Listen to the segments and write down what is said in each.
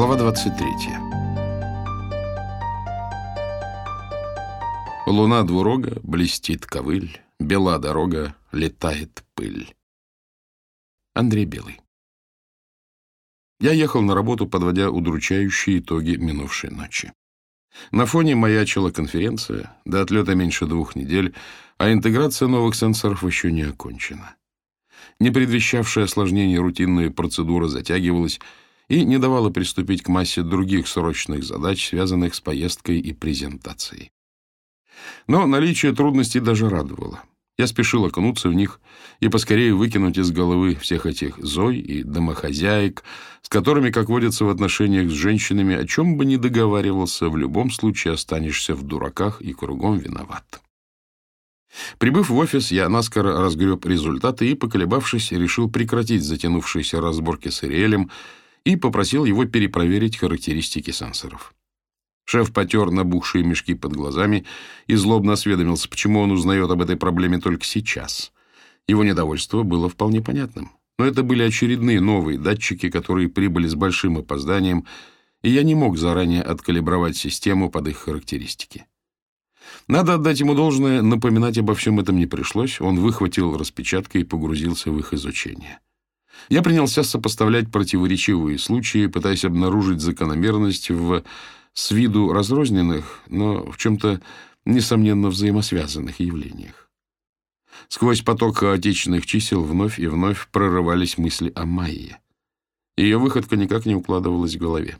Глава 23. Луна двурога, блестит ковыль, бела дорога, летает пыль. Андрей Белый. Я ехал на работу, подводя удручающие итоги минувшей ночи. На фоне маячила конференция, до отлета меньше двух недель, а интеграция новых сенсоров еще не окончена. Не осложнение рутинная процедура затягивалась, и не давала приступить к массе других срочных задач, связанных с поездкой и презентацией. Но наличие трудностей даже радовало. Я спешил окунуться в них и поскорее выкинуть из головы всех этих зой и домохозяек, с которыми, как водится в отношениях с женщинами, о чем бы ни договаривался, в любом случае останешься в дураках и кругом виноват. Прибыв в офис, я наскоро разгреб результаты и, поколебавшись, решил прекратить затянувшиеся разборки с Ириэлем, и попросил его перепроверить характеристики сенсоров. Шеф потер набухшие мешки под глазами и злобно осведомился, почему он узнает об этой проблеме только сейчас. Его недовольство было вполне понятным. Но это были очередные новые датчики, которые прибыли с большим опозданием, и я не мог заранее откалибровать систему под их характеристики. Надо отдать ему должное, напоминать обо всем этом не пришлось, он выхватил распечатки и погрузился в их изучение. Я принялся сопоставлять противоречивые случаи, пытаясь обнаружить закономерность в с виду разрозненных, но в чем-то, несомненно, взаимосвязанных явлениях. Сквозь поток хаотичных чисел вновь и вновь прорывались мысли о Майе. Ее выходка никак не укладывалась в голове.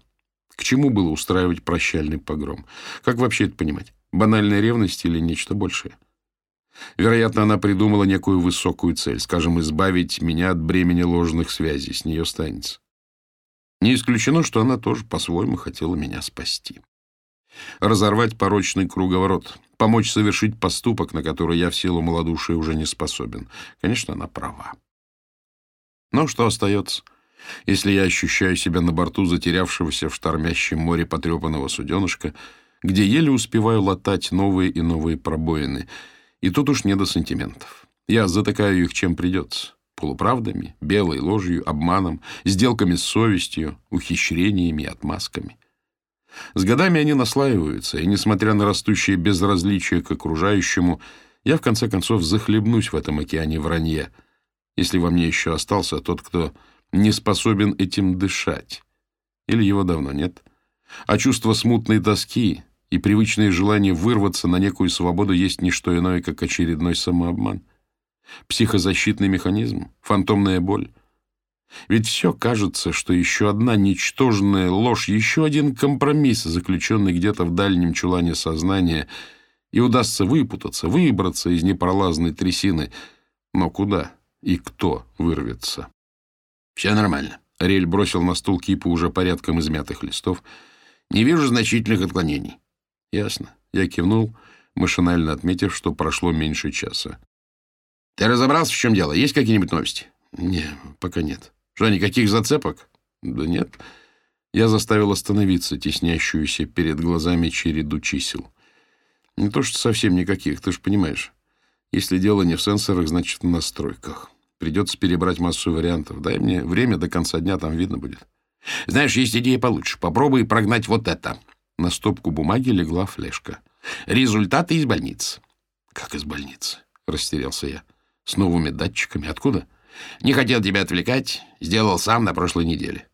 К чему было устраивать прощальный погром? Как вообще это понимать? Банальная ревность или нечто большее? Вероятно, она придумала некую высокую цель, скажем, избавить меня от бремени ложных связей, с нее останется. Не исключено, что она тоже по-своему хотела меня спасти. Разорвать порочный круговорот, помочь совершить поступок, на который я в силу малодушия уже не способен. Конечно, она права. Но что остается, если я ощущаю себя на борту затерявшегося в штормящем море потрепанного суденышка, где еле успеваю латать новые и новые пробоины — и тут уж не до сантиментов. Я затыкаю их чем придется. Полуправдами, белой ложью, обманом, сделками с совестью, ухищрениями и отмазками. С годами они наслаиваются, и, несмотря на растущее безразличие к окружающему, я, в конце концов, захлебнусь в этом океане вранья, если во мне еще остался тот, кто не способен этим дышать. Или его давно нет. А чувство смутной тоски, и привычное желание вырваться на некую свободу есть не что иное, как очередной самообман. Психозащитный механизм, фантомная боль. Ведь все кажется, что еще одна ничтожная ложь, еще один компромисс, заключенный где-то в дальнем чулане сознания, и удастся выпутаться, выбраться из непролазной трясины. Но куда и кто вырвется? Все нормально. Рель бросил на стул кипу уже порядком измятых листов. Не вижу значительных отклонений. Ясно. Я кивнул, машинально отметив, что прошло меньше часа. Ты разобрался, в чем дело? Есть какие-нибудь новости? Не, пока нет. Что, никаких зацепок? Да нет. Я заставил остановиться теснящуюся перед глазами череду чисел. Не то, что совсем никаких, ты же понимаешь. Если дело не в сенсорах, значит, в настройках. Придется перебрать массу вариантов. Дай мне время, до конца дня там видно будет. Знаешь, есть идея получше. Попробуй прогнать вот это. На стопку бумаги легла флешка. «Результаты из больницы». «Как из больницы?» — растерялся я. «С новыми датчиками? Откуда?» «Не хотел тебя отвлекать. Сделал сам на прошлой неделе».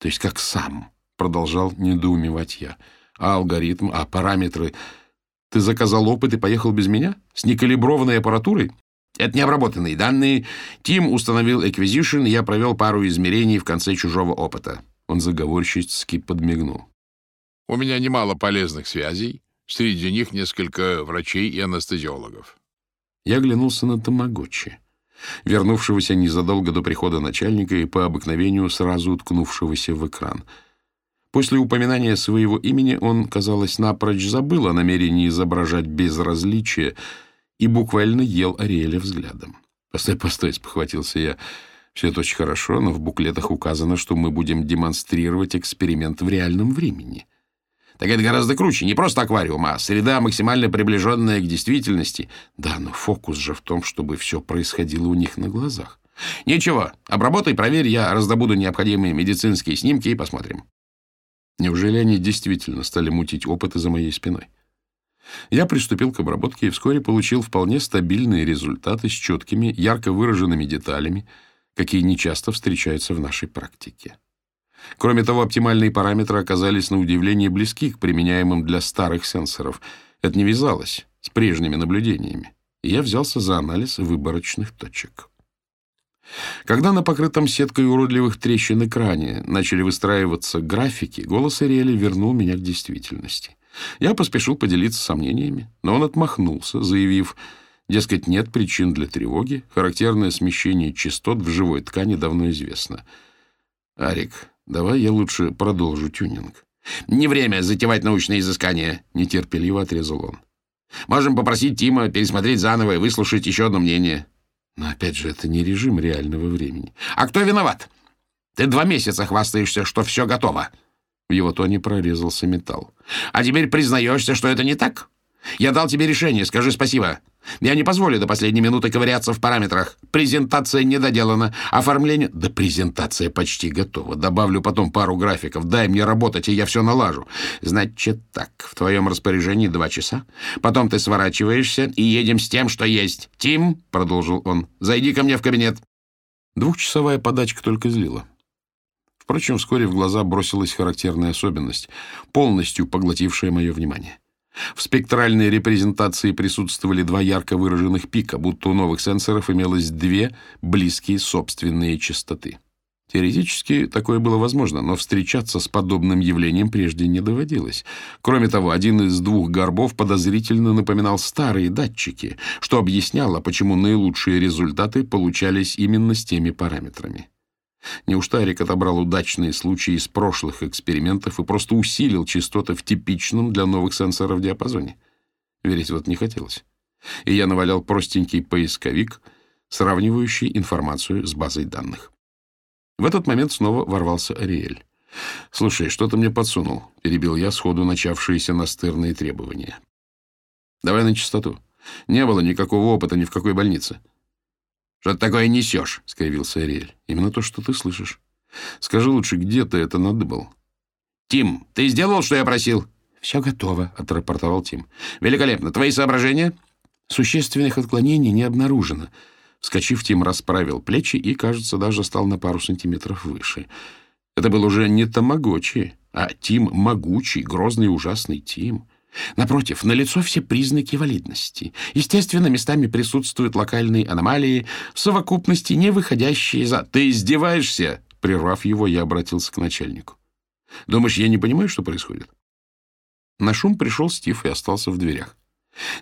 «То есть как сам?» — продолжал недоумевать я. «А алгоритм, а параметры? Ты заказал опыт и поехал без меня? С некалиброванной аппаратурой?» Это необработанные данные. Тим установил Acquisition, я провел пару измерений в конце чужого опыта. Он заговорщически подмигнул. У меня немало полезных связей, среди них несколько врачей и анестезиологов. Я оглянулся на Тамагочи, вернувшегося незадолго до прихода начальника и по обыкновению сразу уткнувшегося в экран. После упоминания своего имени он, казалось, напрочь забыл о намерении изображать безразличие и буквально ел Ариэля взглядом. «Постой, постой», — спохватился я. «Все это очень хорошо, но в буклетах указано, что мы будем демонстрировать эксперимент в реальном времени». Так это гораздо круче. Не просто аквариум, а среда, максимально приближенная к действительности. Да, но фокус же в том, чтобы все происходило у них на глазах. Ничего, обработай, проверь, я раздобуду необходимые медицинские снимки и посмотрим. Неужели они действительно стали мутить опыты за моей спиной? Я приступил к обработке и вскоре получил вполне стабильные результаты с четкими, ярко выраженными деталями, какие нечасто встречаются в нашей практике. Кроме того, оптимальные параметры оказались на удивление близки к применяемым для старых сенсоров. Это не вязалось с прежними наблюдениями. И я взялся за анализ выборочных точек. Когда на покрытом сеткой уродливых трещин экране начали выстраиваться графики, голос Ариэля вернул меня к действительности. Я поспешил поделиться сомнениями, но он отмахнулся, заявив, дескать, нет причин для тревоги, характерное смещение частот в живой ткани давно известно. «Арик, давай я лучше продолжу тюнинг». «Не время затевать научные изыскания», — нетерпеливо отрезал он. «Можем попросить Тима пересмотреть заново и выслушать еще одно мнение». Но опять же, это не режим реального времени. А кто виноват? Ты два месяца хвастаешься, что все готово. В его тоне прорезался металл. А теперь признаешься, что это не так? Я дал тебе решение, скажи спасибо. Я не позволю до последней минуты ковыряться в параметрах. Презентация не доделана. Оформление... Да презентация почти готова. Добавлю потом пару графиков. Дай мне работать, и я все налажу. Значит так, в твоем распоряжении два часа. Потом ты сворачиваешься и едем с тем, что есть. Тим, — продолжил он, — зайди ко мне в кабинет. Двухчасовая подачка только злила. Впрочем, вскоре в глаза бросилась характерная особенность, полностью поглотившая мое внимание. В спектральной репрезентации присутствовали два ярко выраженных пика, будто у новых сенсоров имелось две близкие собственные частоты. Теоретически такое было возможно, но встречаться с подобным явлением прежде не доводилось. Кроме того, один из двух горбов подозрительно напоминал старые датчики, что объясняло, почему наилучшие результаты получались именно с теми параметрами. Неужто Арик отобрал удачные случаи из прошлых экспериментов и просто усилил частоты в типичном для новых сенсоров диапазоне? Верить вот не хотелось. И я навалял простенький поисковик, сравнивающий информацию с базой данных. В этот момент снова ворвался Ариэль. «Слушай, что ты мне подсунул?» — перебил я сходу начавшиеся настырные требования. «Давай на чистоту. Не было никакого опыта ни в какой больнице». «Что ты такое несешь?» — скривился Ариэль. «Именно то, что ты слышишь. Скажи лучше, где ты это надыбал?» «Тим, ты сделал, что я просил?» «Все готово», — отрапортовал Тим. «Великолепно. Твои соображения?» «Существенных отклонений не обнаружено». Вскочив, Тим расправил плечи и, кажется, даже стал на пару сантиметров выше. Это был уже не Тамагочи, а Тим могучий, грозный и ужасный Тим. Напротив, налицо все признаки валидности. Естественно, местами присутствуют локальные аномалии, в совокупности не выходящие за... «Ты издеваешься?» Прервав его, я обратился к начальнику. «Думаешь, я не понимаю, что происходит?» На шум пришел Стив и остался в дверях.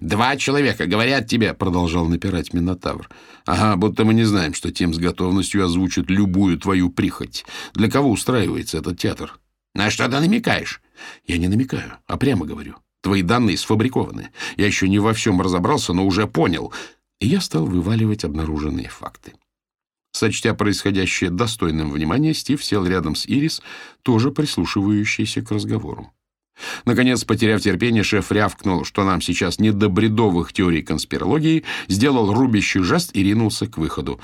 «Два человека говорят тебе», — продолжал напирать Минотавр. «Ага, будто мы не знаем, что тем с готовностью озвучит любую твою прихоть. Для кого устраивается этот театр?» «На что ты намекаешь?» «Я не намекаю, а прямо говорю. Твои данные сфабрикованы. Я еще не во всем разобрался, но уже понял. И я стал вываливать обнаруженные факты. Сочтя происходящее достойным внимания, Стив сел рядом с Ирис, тоже прислушивающийся к разговору. Наконец, потеряв терпение, шеф рявкнул, что нам сейчас не до бредовых теорий конспирологии, сделал рубящий жест и ринулся к выходу.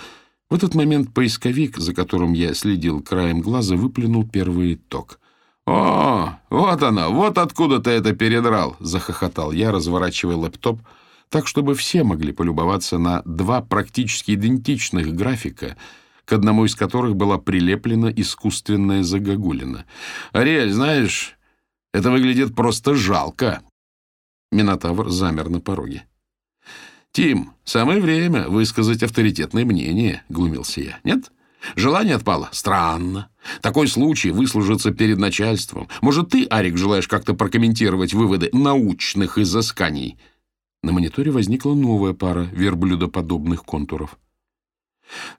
В этот момент поисковик, за которым я следил краем глаза, выплюнул первый итог — «О, вот оно, вот откуда ты это передрал!» — захохотал я, разворачивая лэптоп, так, чтобы все могли полюбоваться на два практически идентичных графика, к одному из которых была прилеплена искусственная загогулина. «Ариэль, знаешь, это выглядит просто жалко!» Минотавр замер на пороге. «Тим, самое время высказать авторитетное мнение», — глумился я. «Нет?» Желание отпало? Странно. Такой случай выслужится перед начальством. Может, ты, Арик, желаешь как-то прокомментировать выводы научных изысканий?» На мониторе возникла новая пара верблюдоподобных контуров.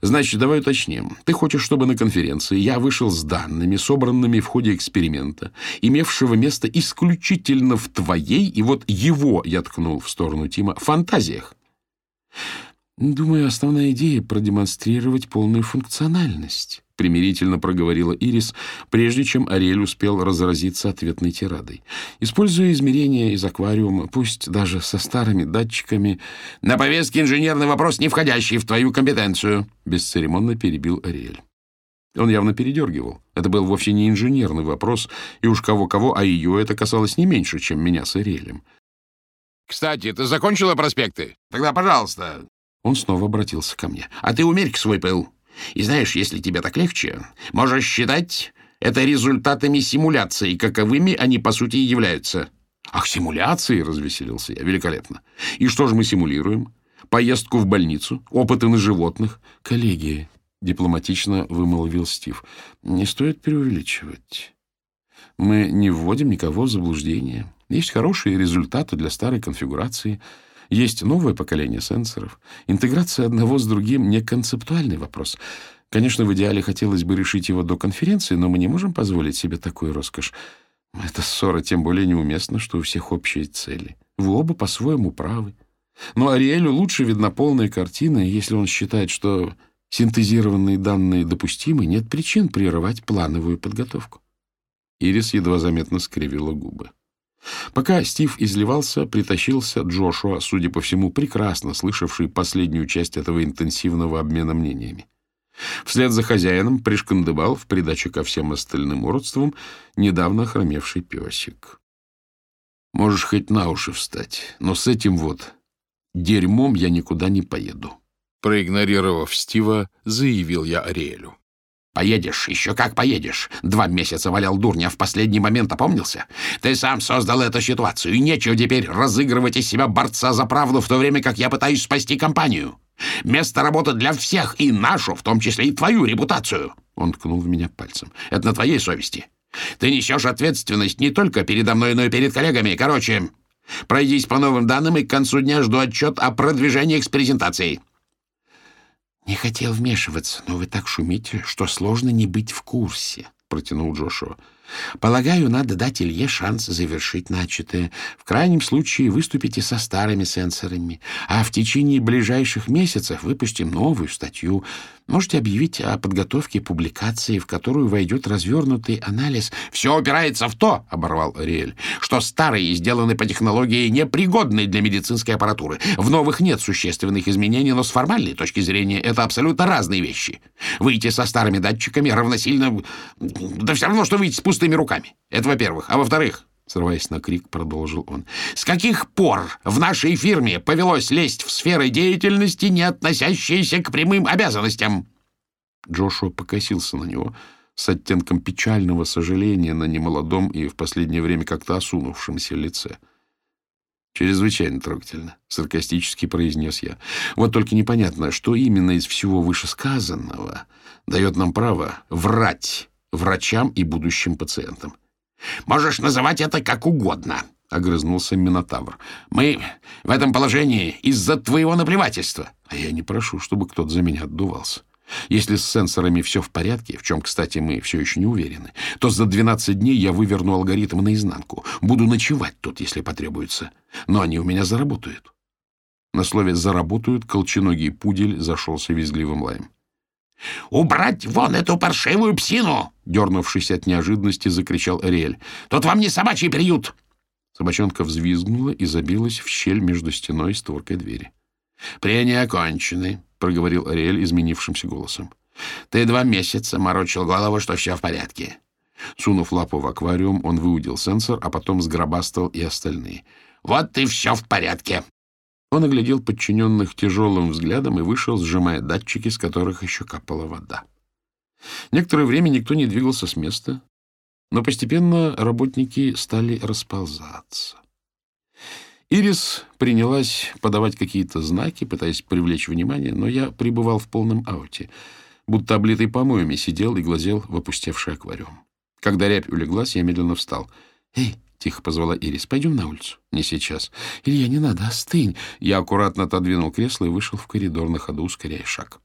«Значит, давай уточним. Ты хочешь, чтобы на конференции я вышел с данными, собранными в ходе эксперимента, имевшего место исключительно в твоей, и вот его, я ткнул в сторону Тима, фантазиях?» «Думаю, основная идея — продемонстрировать полную функциональность», — примирительно проговорила Ирис, прежде чем Ариэль успел разразиться ответной тирадой. «Используя измерения из аквариума, пусть даже со старыми датчиками...» «На повестке инженерный вопрос, не входящий в твою компетенцию», — бесцеремонно перебил Ариэль. Он явно передергивал. Это был вовсе не инженерный вопрос, и уж кого-кого, а ее это касалось не меньше, чем меня с Ириэлем. «Кстати, ты закончила проспекты?» Тогда, пожалуйста. Он снова обратился ко мне. А ты умерь свой пыл. И знаешь, если тебе так легче, можешь считать это результатами симуляции, каковыми они, по сути, и являются. «Ах, симуляции!» — развеселился я. «Великолепно! И что же мы симулируем? Поездку в больницу? Опыты на животных? Коллеги!» — дипломатично вымолвил Стив. «Не стоит преувеличивать. Мы не вводим никого в заблуждение. Есть хорошие результаты для старой конфигурации. Есть новое поколение сенсоров. Интеграция одного с другим — не концептуальный вопрос. Конечно, в идеале хотелось бы решить его до конференции, но мы не можем позволить себе такую роскошь. Эта ссора тем более неуместна, что у всех общие цели. Вы оба по-своему правы. Но Ариэлю лучше видна полная картина, если он считает, что синтезированные данные допустимы, нет причин прерывать плановую подготовку. Ирис едва заметно скривила губы. Пока Стив изливался, притащился Джошуа, судя по всему, прекрасно слышавший последнюю часть этого интенсивного обмена мнениями. Вслед за хозяином пришкандыбал в придачу ко всем остальным уродствам недавно хромевший песик. Можешь хоть на уши встать, но с этим вот дерьмом я никуда не поеду. Проигнорировав Стива, заявил я Ариэлю. Поедешь, еще как поедешь. Два месяца валял дурня, в последний момент опомнился. Ты сам создал эту ситуацию, и нечего теперь разыгрывать из себя борца за правду, в то время как я пытаюсь спасти компанию. Место работы для всех, и нашу, в том числе и твою репутацию. Он ткнул в меня пальцем. Это на твоей совести. Ты несешь ответственность не только передо мной, но и перед коллегами. Короче, пройдись по новым данным, и к концу дня жду отчет о продвижении с презентацией. «Не хотел вмешиваться, но вы так шумите, что сложно не быть в курсе», — протянул Джошуа. Полагаю, надо дать Илье шанс завершить начатое. В крайнем случае выступите со старыми сенсорами, а в течение ближайших месяцев выпустим новую статью. Можете объявить о подготовке публикации, в которую войдет развернутый анализ. «Все упирается в то, — оборвал Ариэль, — что старые сделаны по технологии, непригодной для медицинской аппаратуры. В новых нет существенных изменений, но с формальной точки зрения это абсолютно разные вещи. Выйти со старыми датчиками равносильно... Да все равно, что выйти с пустыми руками. Это во-первых. А во-вторых, срываясь на крик, продолжил он. «С каких пор в нашей фирме повелось лезть в сферы деятельности, не относящиеся к прямым обязанностям?» Джошуа покосился на него с оттенком печального сожаления на немолодом и в последнее время как-то осунувшемся лице. «Чрезвычайно трогательно», — саркастически произнес я. «Вот только непонятно, что именно из всего вышесказанного дает нам право врать врачам и будущим пациентам. «Можешь называть это как угодно», — огрызнулся Минотавр. «Мы в этом положении из-за твоего наплевательства». А я не прошу, чтобы кто-то за меня отдувался. Если с сенсорами все в порядке, в чем, кстати, мы все еще не уверены, то за 12 дней я выверну алгоритм наизнанку. Буду ночевать тут, если потребуется. Но они у меня заработают. На слове «заработают» колченогий пудель зашелся визгливым лаем. «Убрать вон эту паршивую псину!» Дернувшись от неожиданности, закричал Ариэль. «Тут вам не собачий приют!» Собачонка взвизгнула и забилась в щель между стеной и створкой двери. «Прения окончены», — проговорил Ариэль изменившимся голосом. «Ты два месяца морочил голову, что все в порядке». Сунув лапу в аквариум, он выудил сенсор, а потом сгробастал и остальные. «Вот и все в порядке. Он оглядел подчиненных тяжелым взглядом и вышел, сжимая датчики, с которых еще капала вода. Некоторое время никто не двигался с места, но постепенно работники стали расползаться. Ирис принялась подавать какие-то знаки, пытаясь привлечь внимание, но я пребывал в полном ауте, будто облитый помоями сидел и глазел в опустевший аквариум. Когда рябь улеглась, я медленно встал. «Эй, — тихо позвала Ирис. — Пойдем на улицу. — Не сейчас. — Илья, не надо, остынь. Я аккуратно отодвинул кресло и вышел в коридор на ходу, ускоряя шаг.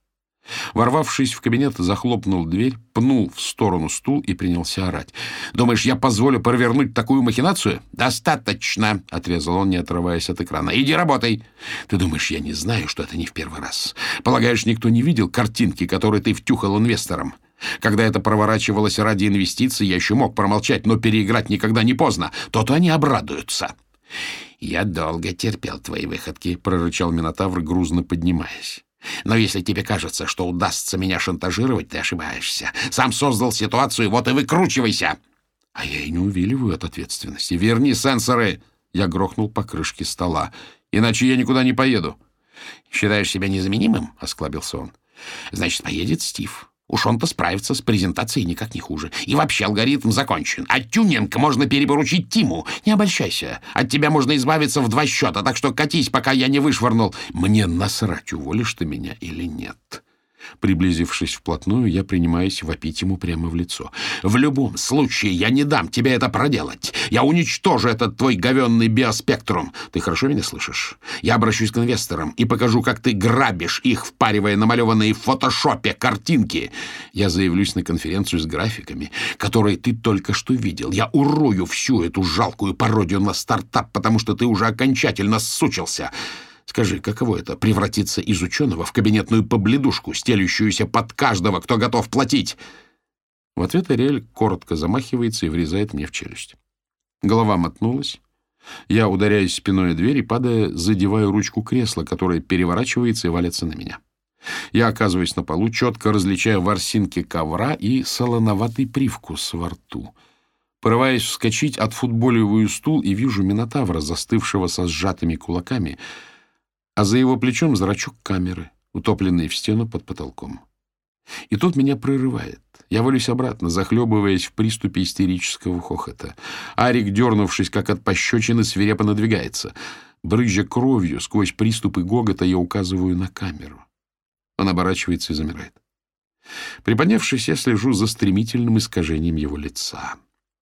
Ворвавшись в кабинет, захлопнул дверь, пнул в сторону стул и принялся орать. «Думаешь, я позволю провернуть такую махинацию?» «Достаточно!» — отрезал он, не отрываясь от экрана. «Иди работай!» «Ты думаешь, я не знаю, что это не в первый раз? Полагаешь, никто не видел картинки, которые ты втюхал инвесторам? Когда это проворачивалось ради инвестиций, я еще мог промолчать, но переиграть никогда не поздно. То-то они обрадуются. «Я долго терпел твои выходки», — прорычал Минотавр, грузно поднимаясь. Но если тебе кажется, что удастся меня шантажировать, ты ошибаешься. Сам создал ситуацию, вот и выкручивайся. А я и не увиливаю от ответственности. Верни сенсоры. Я грохнул по крышке стола. Иначе я никуда не поеду. Считаешь себя незаменимым? Осклабился он. Значит, поедет Стив. Уж он-то справится с презентацией никак не хуже. И вообще алгоритм закончен. А тюнинг можно перепоручить Тиму. Не обольщайся. От тебя можно избавиться в два счета, так что катись, пока я не вышвырнул. Мне насрать, уволишь ты меня или нет. Приблизившись вплотную, я принимаюсь вопить ему прямо в лицо. «В любом случае, я не дам тебе это проделать. Я уничтожу этот твой говенный биоспектрум. Ты хорошо меня слышишь? Я обращусь к инвесторам и покажу, как ты грабишь их, впаривая намалеванные в фотошопе картинки. Я заявлюсь на конференцию с графиками, которые ты только что видел. Я урою всю эту жалкую пародию на стартап, потому что ты уже окончательно сучился». Скажи, каково это — превратиться из ученого в кабинетную побледушку, стелющуюся под каждого, кто готов платить? В ответ Ариэль коротко замахивается и врезает мне в челюсть. Голова мотнулась. Я ударяюсь спиной о дверь и, падая, задеваю ручку кресла, которое переворачивается и валится на меня. Я оказываюсь на полу, четко различая ворсинки ковра и солоноватый привкус во рту. Порываясь вскочить, отфутболиваю стул и вижу Минотавра, застывшего со сжатыми кулаками — а за его плечом зрачок камеры, утопленный в стену под потолком. И тут меня прорывает. Я валюсь обратно, захлебываясь в приступе истерического хохота. Арик, дернувшись, как от пощечины, свирепо надвигается. Брызжа кровью, сквозь приступы гогота я указываю на камеру. Он оборачивается и замирает. Приподнявшись, я слежу за стремительным искажением его лица.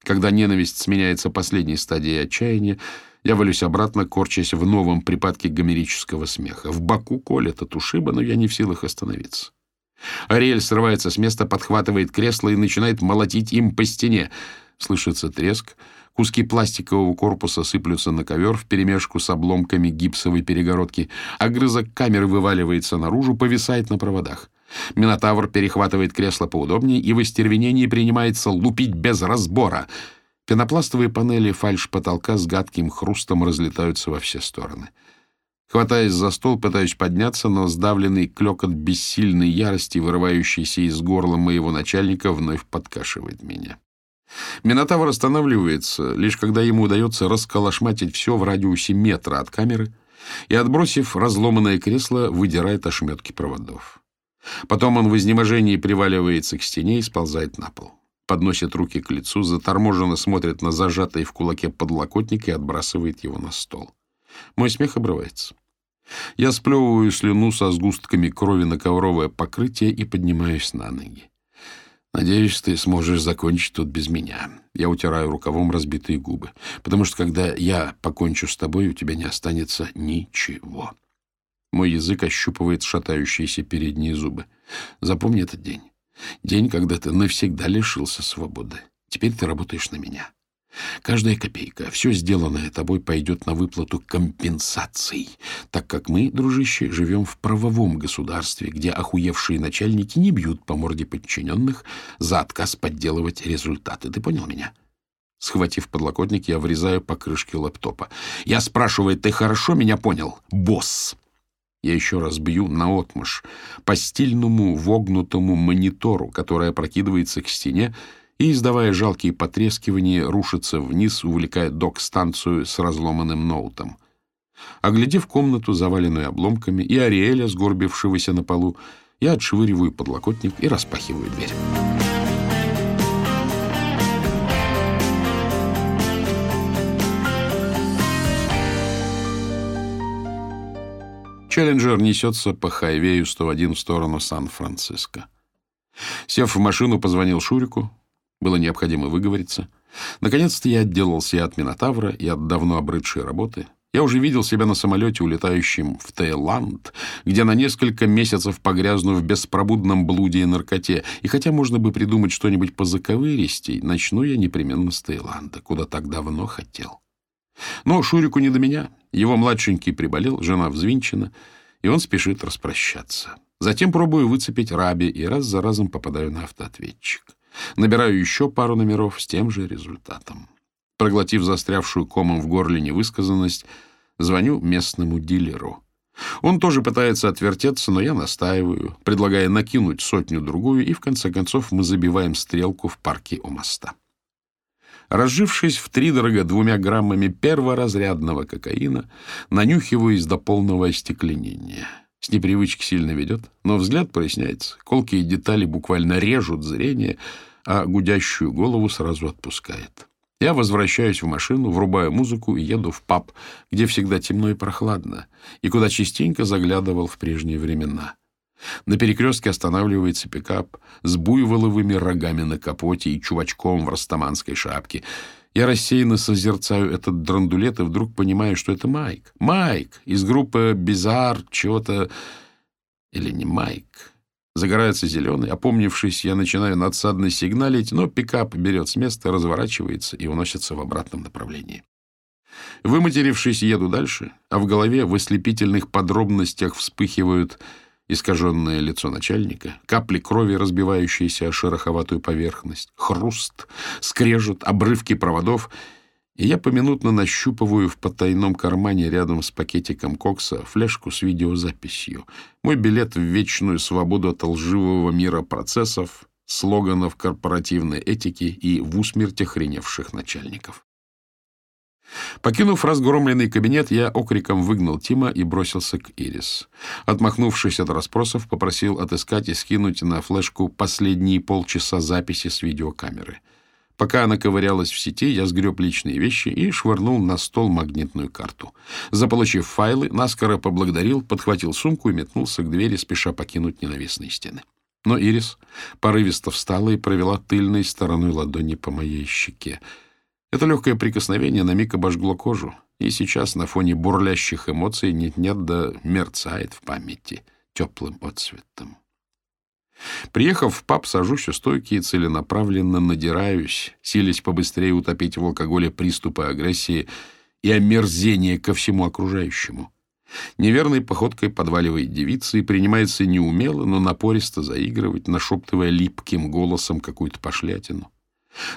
Когда ненависть сменяется последней стадией отчаяния, я валюсь обратно, корчась в новом припадке гомерического смеха. В боку колет от ушиба, но я не в силах остановиться. Ариэль срывается с места, подхватывает кресло и начинает молотить им по стене. Слышится треск. Куски пластикового корпуса сыплются на ковер вперемешку с обломками гипсовой перегородки. Огрызок камеры вываливается наружу, повисает на проводах. Минотавр перехватывает кресло поудобнее и в остервенении принимается лупить без разбора — Пенопластовые панели фальш-потолка с гадким хрустом разлетаются во все стороны. Хватаясь за стол, пытаюсь подняться, но сдавленный клёкот бессильной ярости, вырывающийся из горла моего начальника, вновь подкашивает меня. Минотавр останавливается, лишь когда ему удается расколошматить все в радиусе метра от камеры и, отбросив разломанное кресло, выдирает ошметки проводов. Потом он в изнеможении приваливается к стене и сползает на пол подносит руки к лицу, заторможенно смотрит на зажатый в кулаке подлокотник и отбрасывает его на стол. Мой смех обрывается. Я сплевываю слюну со сгустками крови на ковровое покрытие и поднимаюсь на ноги. Надеюсь, ты сможешь закончить тут без меня. Я утираю рукавом разбитые губы, потому что когда я покончу с тобой, у тебя не останется ничего. Мой язык ощупывает шатающиеся передние зубы. Запомни этот день. День, когда ты навсегда лишился свободы. Теперь ты работаешь на меня. Каждая копейка, все сделанное тобой пойдет на выплату компенсаций, так как мы, дружище, живем в правовом государстве, где охуевшие начальники не бьют по морде подчиненных за отказ подделывать результаты. Ты понял меня? Схватив подлокотник, я врезаю по крышке лэптопа. Я спрашиваю, ты хорошо меня понял, босс? Я еще раз бью наотмашь по стильному вогнутому монитору, который опрокидывается к стене и, издавая жалкие потрескивания, рушится вниз, увлекая док-станцию с разломанным ноутом. Оглядев комнату, заваленную обломками, и Ариэля, сгорбившегося на полу, я отшвыриваю подлокотник и распахиваю дверь. Челленджер несется по хайвею 101 в сторону Сан-Франциско. Сев в машину, позвонил Шурику. Было необходимо выговориться. Наконец-то я отделался и от Минотавра, и от давно обрыдшей работы. Я уже видел себя на самолете, улетающем в Таиланд, где на несколько месяцев погрязну в беспробудном блуде и наркоте. И хотя можно бы придумать что-нибудь позаковыристей, начну я непременно с Таиланда, куда так давно хотел. Но Шурику не до меня. Его младшенький приболел, жена взвинчена, и он спешит распрощаться. Затем пробую выцепить Раби и раз за разом попадаю на автоответчик. Набираю еще пару номеров с тем же результатом. Проглотив застрявшую комом в горле невысказанность, звоню местному дилеру. Он тоже пытается отвертеться, но я настаиваю, предлагая накинуть сотню-другую, и в конце концов мы забиваем стрелку в парке у моста. Разжившись втридорога двумя граммами перворазрядного кокаина, нанюхиваюсь до полного остекленения. С непривычки сильно ведет, но взгляд проясняется. Колкие детали буквально режут зрение, а гудящую голову сразу отпускает. Я возвращаюсь в машину, врубаю музыку и еду в паб, где всегда темно и прохладно, и куда частенько заглядывал в прежние времена. На перекрестке останавливается пикап с буйволовыми рогами на капоте и чувачком в растаманской шапке. Я рассеянно созерцаю этот драндулет и вдруг понимаю, что это Майк. Майк из группы «Бизар» чего-то... Или не Майк. Загорается зеленый. Опомнившись, я начинаю надсадно сигналить, но пикап берет с места, разворачивается и уносится в обратном направлении. Выматерившись, еду дальше, а в голове в ослепительных подробностях вспыхивают искаженное лицо начальника, капли крови, разбивающиеся о шероховатую поверхность, хруст, скрежет, обрывки проводов — и я поминутно нащупываю в потайном кармане рядом с пакетиком кокса флешку с видеозаписью. Мой билет в вечную свободу от лживого мира процессов, слоганов корпоративной этики и в усмерть охреневших начальников. Покинув разгромленный кабинет, я окриком выгнал Тима и бросился к Ирис. Отмахнувшись от расспросов, попросил отыскать и скинуть на флешку последние полчаса записи с видеокамеры — Пока она ковырялась в сети, я сгреб личные вещи и швырнул на стол магнитную карту. Заполучив файлы, наскоро поблагодарил, подхватил сумку и метнулся к двери, спеша покинуть ненавистные стены. Но Ирис порывисто встала и провела тыльной стороной ладони по моей щеке. Это легкое прикосновение на миг обожгло кожу, и сейчас на фоне бурлящих эмоций нет-нет да мерцает в памяти теплым отцветом. Приехав в паб, сажусь у стойки и целенаправленно надираюсь, силясь побыстрее утопить в алкоголе приступы агрессии и омерзения ко всему окружающему. Неверной походкой подваливает девица и принимается неумело, но напористо заигрывать, нашептывая липким голосом какую-то пошлятину.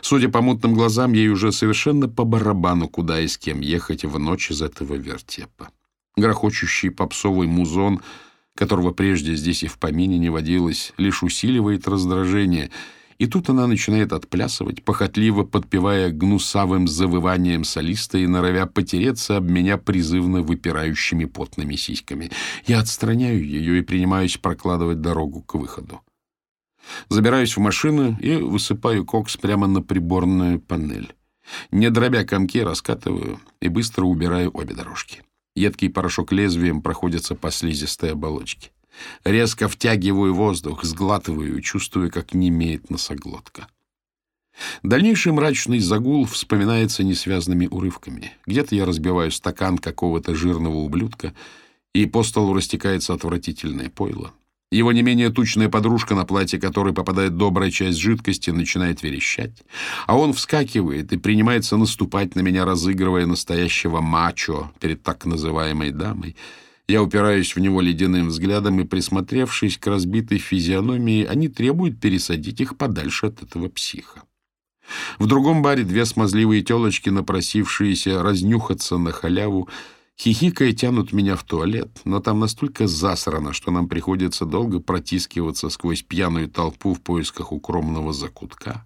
Судя по мутным глазам, ей уже совершенно по барабану, куда и с кем ехать в ночь из этого вертепа. Грохочущий попсовый музон — которого прежде здесь и в помине не водилось, лишь усиливает раздражение, и тут она начинает отплясывать, похотливо подпевая гнусавым завыванием солиста и норовя потереться об меня призывно выпирающими потными сиськами. Я отстраняю ее и принимаюсь прокладывать дорогу к выходу. Забираюсь в машину и высыпаю кокс прямо на приборную панель. Не дробя комки, раскатываю и быстро убираю обе дорожки. Едкий порошок лезвием проходится по слизистой оболочке. Резко втягиваю воздух, сглатываю, чувствую, как немеет носоглотка. Дальнейший мрачный загул вспоминается несвязными урывками. Где-то я разбиваю стакан какого-то жирного ублюдка, и по столу растекается отвратительное пойло. Его не менее тучная подружка, на платье которой попадает добрая часть жидкости, начинает верещать. А он вскакивает и принимается наступать на меня, разыгрывая настоящего мачо перед так называемой дамой. Я упираюсь в него ледяным взглядом, и, присмотревшись к разбитой физиономии, они требуют пересадить их подальше от этого психа. В другом баре две смазливые телочки, напросившиеся разнюхаться на халяву, Хихикая тянут меня в туалет, но там настолько засрано, что нам приходится долго протискиваться сквозь пьяную толпу в поисках укромного закутка.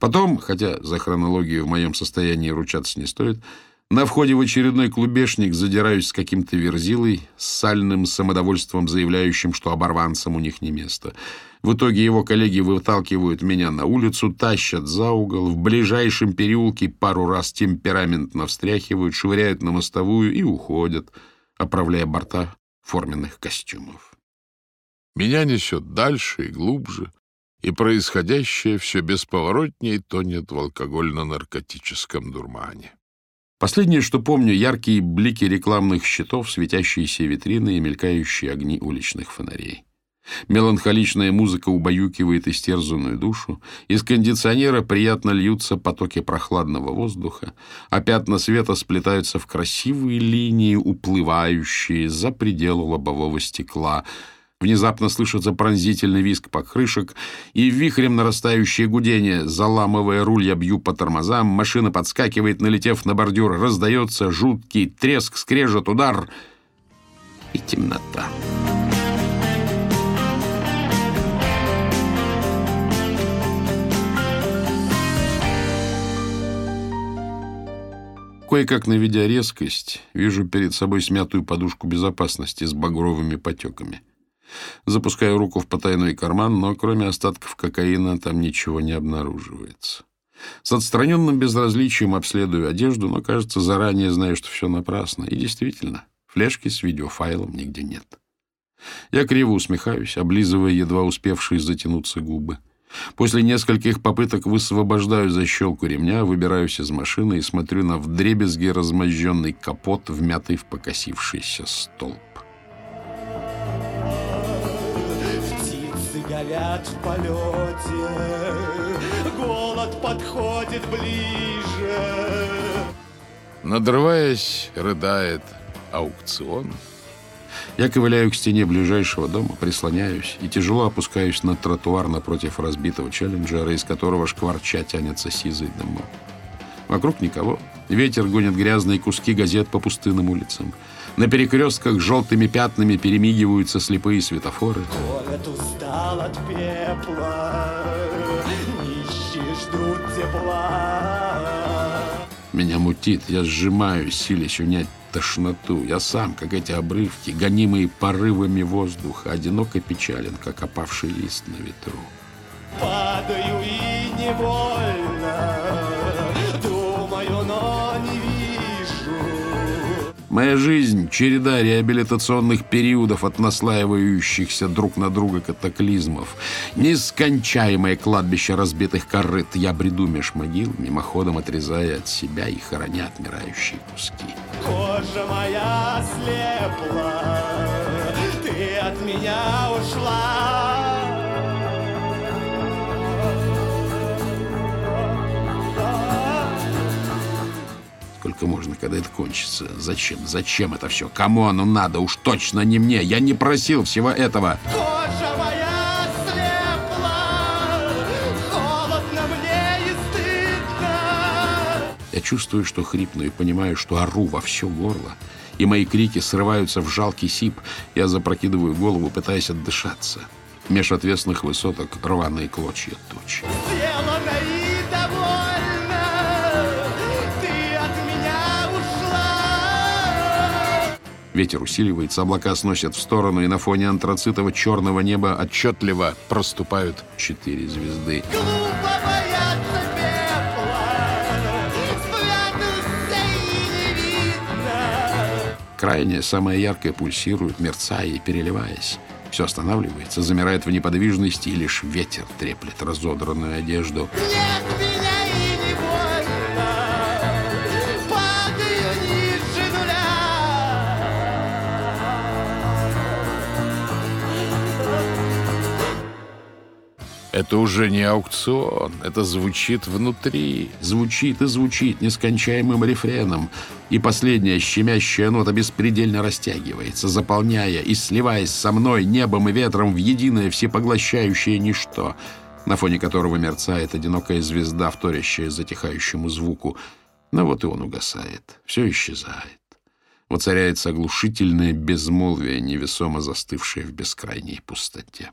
Потом, хотя за хронологию в моем состоянии ручаться не стоит, на входе в очередной клубешник задираюсь с каким-то верзилой, с сальным самодовольством, заявляющим, что оборванцам у них не место — в итоге его коллеги выталкивают меня на улицу, тащат за угол, в ближайшем переулке пару раз темпераментно встряхивают, швыряют на мостовую и уходят, оправляя борта форменных костюмов. Меня несет дальше и глубже, и происходящее все бесповоротнее тонет в алкогольно-наркотическом дурмане. Последнее, что помню, яркие блики рекламных щитов, светящиеся витрины и мелькающие огни уличных фонарей. Меланхоличная музыка убаюкивает истерзанную душу, из кондиционера приятно льются потоки прохладного воздуха, а пятна света сплетаются в красивые линии, уплывающие за пределы лобового стекла. Внезапно слышится пронзительный визг покрышек и вихрем нарастающее гудение. Заламывая руль, я бью по тормозам, машина подскакивает, налетев на бордюр, раздается жуткий треск, скрежет, удар — и темнота. Кое-как наведя резкость, вижу перед собой смятую подушку безопасности с багровыми потеками. Запускаю руку в потайной карман, но кроме остатков кокаина там ничего не обнаруживается. С отстраненным безразличием обследую одежду, но, кажется, заранее знаю, что все напрасно. И действительно, флешки с видеофайлом нигде нет. Я криво усмехаюсь, облизывая едва успевшие затянуться губы. После нескольких попыток высвобождаю защелку ремня, выбираюсь из машины и смотрю на вдребезги размозженный капот, вмятый в покосившийся столб. Горят в полете, голод подходит ближе. Надрываясь, рыдает аукцион — я ковыляю к стене ближайшего дома, прислоняюсь и тяжело опускаюсь на тротуар напротив разбитого челленджера, из которого шкварча тянется сизый дымок. Вокруг никого. Ветер гонит грязные куски газет по пустынным улицам. На перекрестках желтыми пятнами перемигиваются слепые светофоры. Город устал от пепла, нищие ждут тепла. Меня мутит, я сжимаюсь, силясь унять тошноту. Я сам, как эти обрывки, гонимые порывами воздуха, одиноко печален, как опавший лист на ветру. Падаю и невольно, Моя жизнь — череда реабилитационных периодов от наслаивающихся друг на друга катаклизмов. Нескончаемое кладбище разбитых корыт. Я бреду меж могил, мимоходом отрезая от себя и хороня отмирающие куски. Кожа моя слепла, ты от меня ушла. Сколько можно, когда это кончится? Зачем? Зачем это все? Кому оно надо? Уж точно не мне. Я не просил всего этого. Кожа моя слепла, холодно мне и стыдно. Я чувствую, что хрипну и понимаю, что ору во все горло. И мои крики срываются в жалкий сип. Я запрокидываю голову, пытаясь отдышаться. Меж отвесных высоток рваные клочья туч. Сделано Ветер усиливается, облака сносят в сторону, и на фоне антрацитового черного неба Отчетливо проступают четыре звезды. Крайняя, самая яркая пульсирует, мерцая и переливаясь. Все останавливается, замирает в неподвижности, и лишь ветер треплет разодранную одежду. Нет Это уже не аукцион, это звучит внутри. Звучит и звучит нескончаемым рефреном, и последняя щемящая нота беспредельно растягивается, заполняя и сливаясь со мной, небом и ветром в единое всепоглощающее ничто, на фоне которого мерцает одинокая звезда, вторящая затихающему звуку. Но вот и он угасает, все исчезает. Воцаряется оглушительное безмолвие, невесомо застывшее в бескрайней пустоте.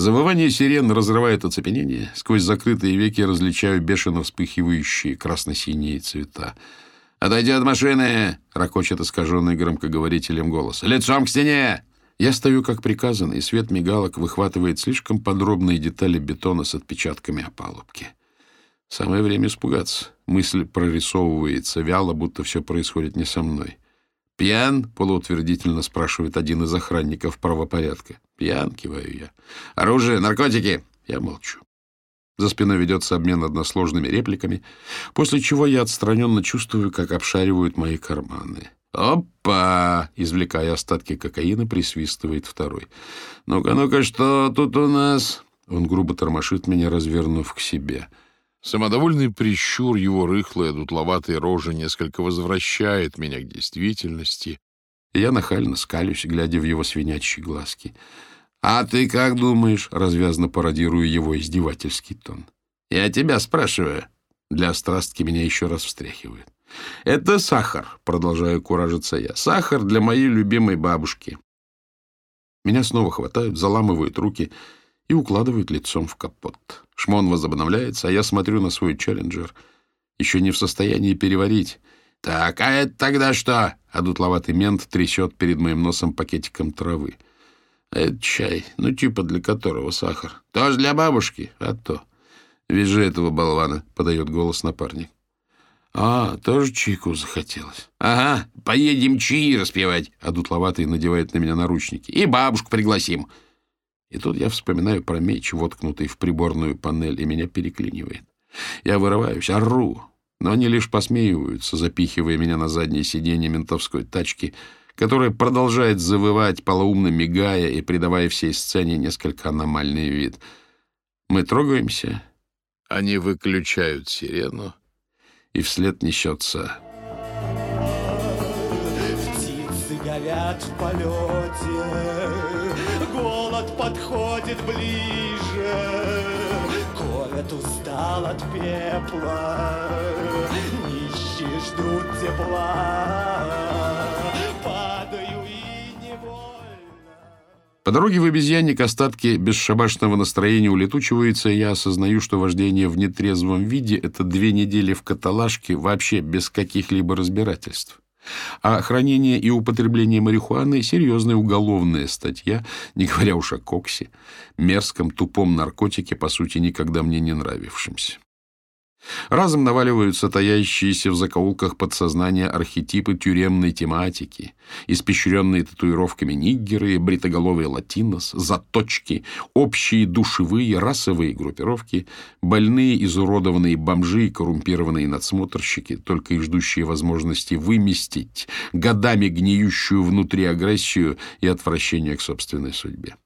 Завывание сирен разрывает оцепенение. Сквозь закрытые веки различаю бешено вспыхивающие красно-синие цвета. «Отойди от машины!» — ракочет искаженный громкоговорителем голос. «Лицом к стене!» Я стою как приказано, и свет мигалок выхватывает слишком подробные детали бетона с отпечатками опалубки. Самое время испугаться. Мысль прорисовывается вяло, будто все происходит не со мной. «Пьян?» — полуутвердительно спрашивает один из охранников правопорядка. «Пьян?» — киваю я. «Оружие, наркотики?» Я молчу. За спиной ведется обмен односложными репликами, после чего я отстраненно чувствую, как обшаривают мои карманы. «Опа!» — извлекая остатки кокаина, присвистывает второй. «Ну-ка, ну-ка, что тут у нас?» Он грубо тормошит меня, развернув к себе. Самодовольный прищур его рыхлой, дутловатой рожи несколько возвращает меня к действительности. Я нахально скалюсь, глядя в его свинячьи глазки. «А ты как думаешь?» — развязно пародирую его издевательский тон. «Я тебя спрашиваю». Для страстки меня еще раз встряхивает. «Это сахар», — продолжаю куражиться я. «Сахар для моей любимой бабушки». Меня снова хватают, заламывают руки и укладывают лицом в капот. Шмон возобновляется, а я смотрю на свой челленджер. Еще не в состоянии переварить. «Так, а это тогда что?» А мент трясет перед моим носом пакетиком травы. «А это чай, ну типа для которого сахар. Тоже для бабушки? А то. Вяжи этого болвана», — подает голос напарник. «А, тоже чайку захотелось?» «Ага, поедем чаи распевать», — а надевает на меня наручники. «И бабушку пригласим». И тут я вспоминаю про меч, воткнутый в приборную панель, и меня переклинивает. Я вырываюсь, ору, но они лишь посмеиваются, запихивая меня на заднее сиденье ментовской тачки, которая продолжает завывать, полоумно мигая и придавая всей сцене несколько аномальный вид. Мы трогаемся. Они выключают сирену, и вслед несется. Птицы горят в полете, голод подходит ближе. Город устал от пепла, нищие ждут тепла. По дороге в обезьянник остатки бесшабашного настроения улетучиваются, и я осознаю, что вождение в нетрезвом виде — это две недели в каталажке вообще без каких-либо разбирательств. А хранение и употребление марихуаны — серьезная уголовная статья, не говоря уж о коксе, мерзком, тупом наркотике, по сути, никогда мне не нравившемся. Разом наваливаются таящиеся в закоулках подсознания архетипы тюремной тематики, испещренные татуировками ниггеры, бритоголовые латинос, заточки, общие душевые, расовые группировки, больные, изуродованные бомжи и коррумпированные надсмотрщики, только и ждущие возможности выместить годами гниющую внутри агрессию и отвращение к собственной судьбе.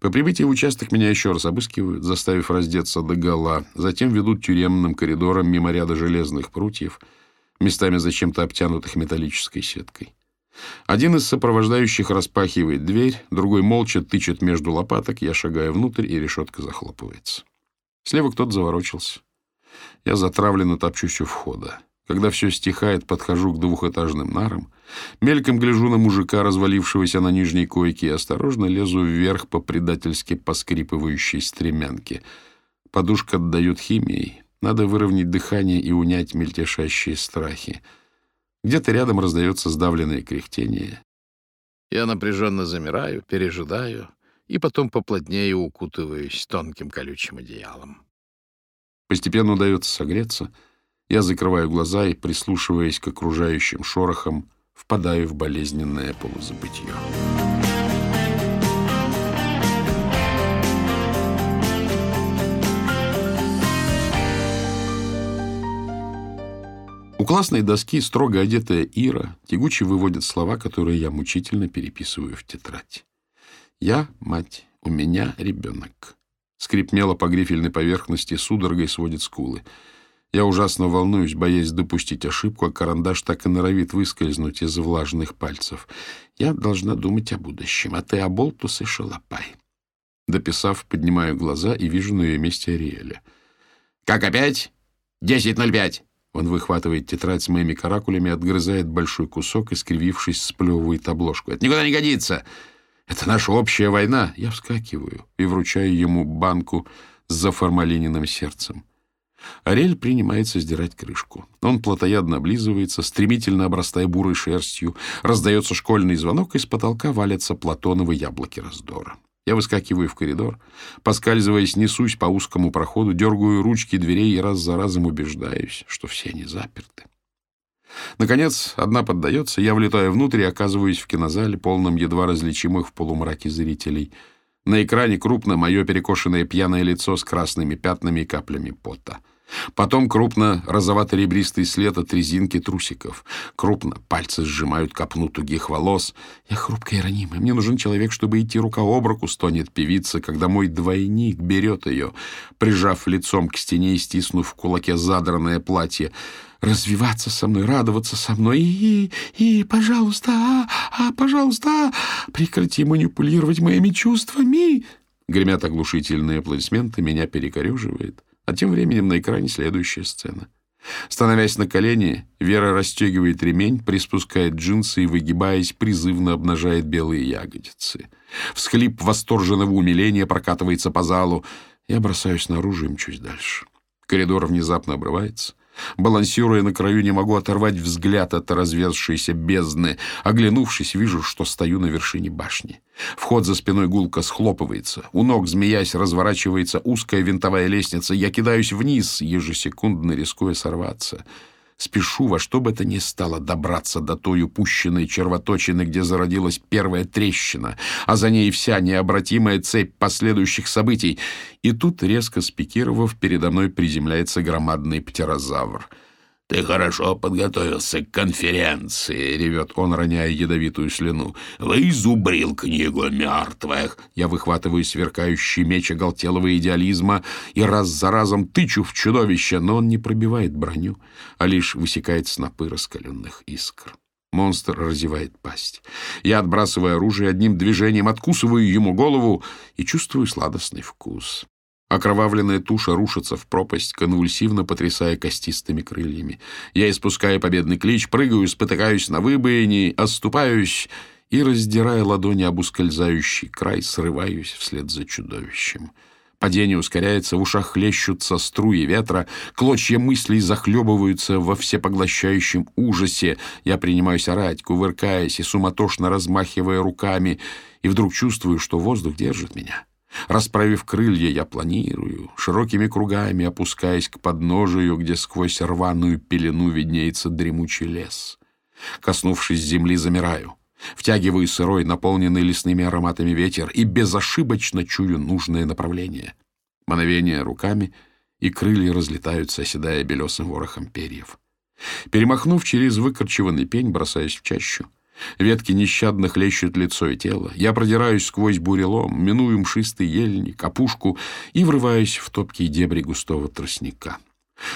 По прибытии в участок меня еще раз обыскивают, заставив раздеться до гола, затем ведут тюремным коридором мимо ряда железных прутьев, местами зачем-то обтянутых металлической сеткой. Один из сопровождающих распахивает дверь, другой молча тычет между лопаток, я шагаю внутрь, и решетка захлопывается. Слева кто-то заворочился. Я затравленно топчусь у входа. Когда все стихает, подхожу к двухэтажным нарам, мельком гляжу на мужика, развалившегося на нижней койке, и осторожно лезу вверх по предательски поскрипывающей стремянке. Подушка отдает химией. Надо выровнять дыхание и унять мельтешащие страхи. Где-то рядом раздается сдавленное кряхтение. Я напряженно замираю, пережидаю и потом поплотнее укутываюсь тонким колючим одеялом. Постепенно удается согреться — я закрываю глаза и, прислушиваясь к окружающим шорохам, впадаю в болезненное полузабытье. У классной доски строго одетая Ира тягуче выводит слова, которые я мучительно переписываю в тетрадь. «Я — мать, у меня ребенок». Скрип мела по грифельной поверхности судорогой сводит скулы. Я ужасно волнуюсь, боясь допустить ошибку, а карандаш так и норовит выскользнуть из влажных пальцев. Я должна думать о будущем, а ты оболтус и шалопай. Дописав, поднимаю глаза и вижу на ее месте Ариэля. «Как опять? Десять ноль пять!» Он выхватывает тетрадь с моими каракулями, отгрызает большой кусок и, скривившись, сплевывает обложку. «Это никуда не годится! Это наша общая война!» Я вскакиваю и вручаю ему банку с заформалиненным сердцем. Ариэль принимается сдирать крышку. Он плотоядно облизывается, стремительно обрастая бурой шерстью. Раздается школьный звонок, и с потолка валятся платоновы яблоки раздора. Я выскакиваю в коридор, поскальзываясь, несусь по узкому проходу, дергаю ручки дверей и раз за разом убеждаюсь, что все они заперты. Наконец, одна поддается, я влетаю внутрь и оказываюсь в кинозале, полном едва различимых в полумраке зрителей. На экране крупно мое перекошенное пьяное лицо с красными пятнами и каплями пота. Потом крупно розовато-ребристый след от резинки трусиков. Крупно пальцы сжимают копну тугих волос. Я хрупкая и ранимая. Мне нужен человек, чтобы идти рука об руку, стонет певица, когда мой двойник берет ее, прижав лицом к стене и стиснув в кулаке задранное платье. Развиваться со мной, радоваться со мной. И, и, пожалуйста, а, а, пожалуйста, прекрати манипулировать моими чувствами. Гремят оглушительные аплодисменты, меня перекореживает. А тем временем на экране следующая сцена. Становясь на колени, Вера расстегивает ремень, приспускает джинсы и, выгибаясь, призывно обнажает белые ягодицы. Всхлип восторженного умиления прокатывается по залу. Я бросаюсь наружу и мчусь дальше. Коридор внезапно обрывается. Балансируя на краю, не могу оторвать взгляд от разверзшейся бездны. Оглянувшись, вижу, что стою на вершине башни. Вход за спиной гулко схлопывается. У ног, змеясь, разворачивается узкая винтовая лестница. Я кидаюсь вниз, ежесекундно рискуя сорваться. Спешу во что бы то ни стало добраться до той упущенной червоточины, где зародилась первая трещина, а за ней вся необратимая цепь последующих событий. И тут, резко спикировав, передо мной приземляется громадный птерозавр — «Ты хорошо подготовился к конференции», — ревет он, роняя ядовитую слюну. «Вы изубрил книгу мертвых». Я выхватываю сверкающий меч оголтелого идеализма и раз за разом тычу в чудовище, но он не пробивает броню, а лишь высекает снопы раскаленных искр. Монстр разевает пасть. Я отбрасываю оружие, одним движением откусываю ему голову и чувствую сладостный вкус. Окровавленная туша рушится в пропасть, конвульсивно потрясая костистыми крыльями. Я испускаю победный клич, прыгаю, спотыкаюсь на выбоине, оступаюсь и, раздирая ладони об ускользающий край, срываюсь вслед за чудовищем. Падение ускоряется, в ушах хлещутся струи ветра, клочья мыслей захлебываются во всепоглощающем ужасе. Я принимаюсь орать, кувыркаясь и суматошно размахивая руками, и вдруг чувствую, что воздух держит меня. Расправив крылья, я планирую, широкими кругами опускаясь к подножию, где сквозь рваную пелену виднеется дремучий лес. Коснувшись земли, замираю. Втягиваю сырой, наполненный лесными ароматами ветер и безошибочно чую нужное направление. Мановение руками, и крылья разлетаются, оседая белесым ворохом перьев. Перемахнув через выкорчеванный пень, бросаюсь в чащу. Ветки нещадно хлещут лицо и тело. Я продираюсь сквозь бурелом, миную мшистый ельник, опушку и врываюсь в топкие дебри густого тростника.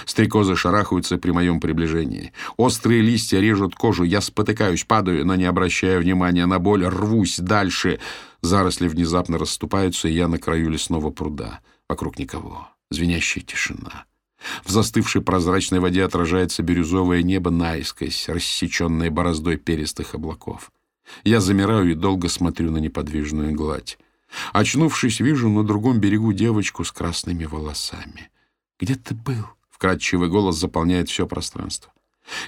Стрекозы шарахаются при моем приближении. Острые листья режут кожу. Я спотыкаюсь, падаю, но не обращая внимания на боль, рвусь дальше. Заросли внезапно расступаются, и я на краю лесного пруда. Вокруг никого. Звенящая тишина. В застывшей прозрачной воде отражается бирюзовое небо наискось, рассеченное бороздой перистых облаков. Я замираю и долго смотрю на неподвижную гладь. Очнувшись, вижу на другом берегу девочку с красными волосами. «Где ты был?» — вкрадчивый голос заполняет все пространство.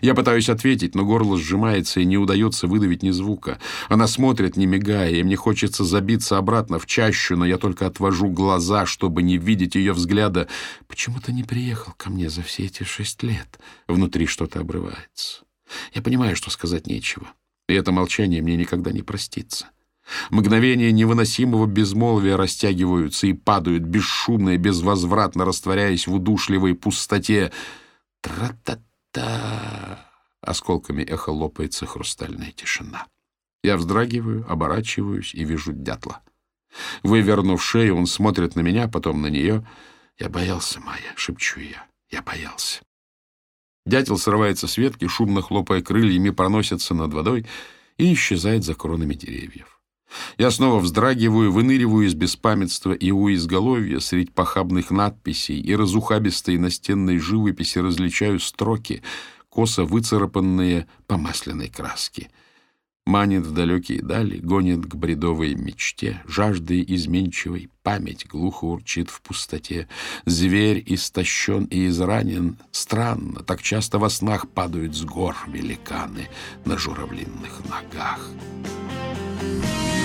Я пытаюсь ответить, но горло сжимается и не удается выдавить ни звука. Она смотрит, не мигая, и мне хочется забиться обратно в чащу, но я только отвожу глаза, чтобы не видеть ее взгляда. Почему ты не приехал ко мне за все эти шесть лет? Внутри что-то обрывается. Я понимаю, что сказать нечего. И это молчание мне никогда не простится. Мгновения невыносимого безмолвия растягиваются и падают бесшумно и безвозвратно, растворяясь в удушливой пустоте. Тра-та-та та Осколками эхо лопается хрустальная тишина. Я вздрагиваю, оборачиваюсь и вижу дятла. Вывернув шею, он смотрит на меня, потом на нее. «Я боялся, Майя», — шепчу я. «Я боялся». Дятел срывается с ветки, шумно хлопая крыльями, проносится над водой и исчезает за кронами деревьев. Я снова вздрагиваю, выныриваю из беспамятства и у изголовья среди похабных надписей и разухабистой настенной живописи различаю строки, косо выцарапанные по масляной краске. Манит в далекие дали, гонит к бредовой мечте, жаждой изменчивой, память глухо урчит в пустоте. Зверь истощен и изранен, странно, так часто во снах падают с гор великаны на журавлинных ногах.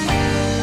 you.